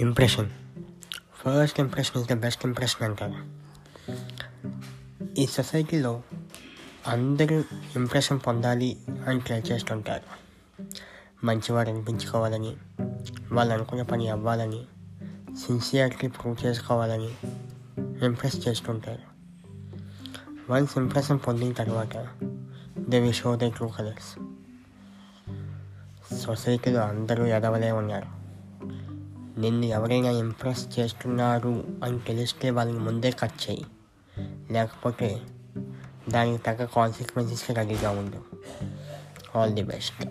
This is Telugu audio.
Impression first impression is the best impression అంటారు ఈ సొసైటీలో అందరూ ఇంప్రెషన్ పొందాలి అని ట్రై చేస్తుంటారు. మంచివాడు అనిపించుకోవాలని వాళ్ళు అనుకున్న పని అవ్వాలని సిన్సియారిటీ ప్రూవ్ చేసుకోవాలని ఇంప్రెస్ చేస్తుంటారు. వన్స్ ఇంప్రెషన్ పొందిన తర్వాత they we show the true colours సొసైటీలో అందరూ ఎదవలే ఉన్నారు. నిన్ను ఎవరైనా ఇంప్రెస్ చేస్తున్నారు అని తెలిస్తే వాళ్ళని ముందే కట్ చేయి. లేకపోతే దానికి తగ్గ కాన్సిక్వెన్సెస్కి రెడీగా ఉండు. All the best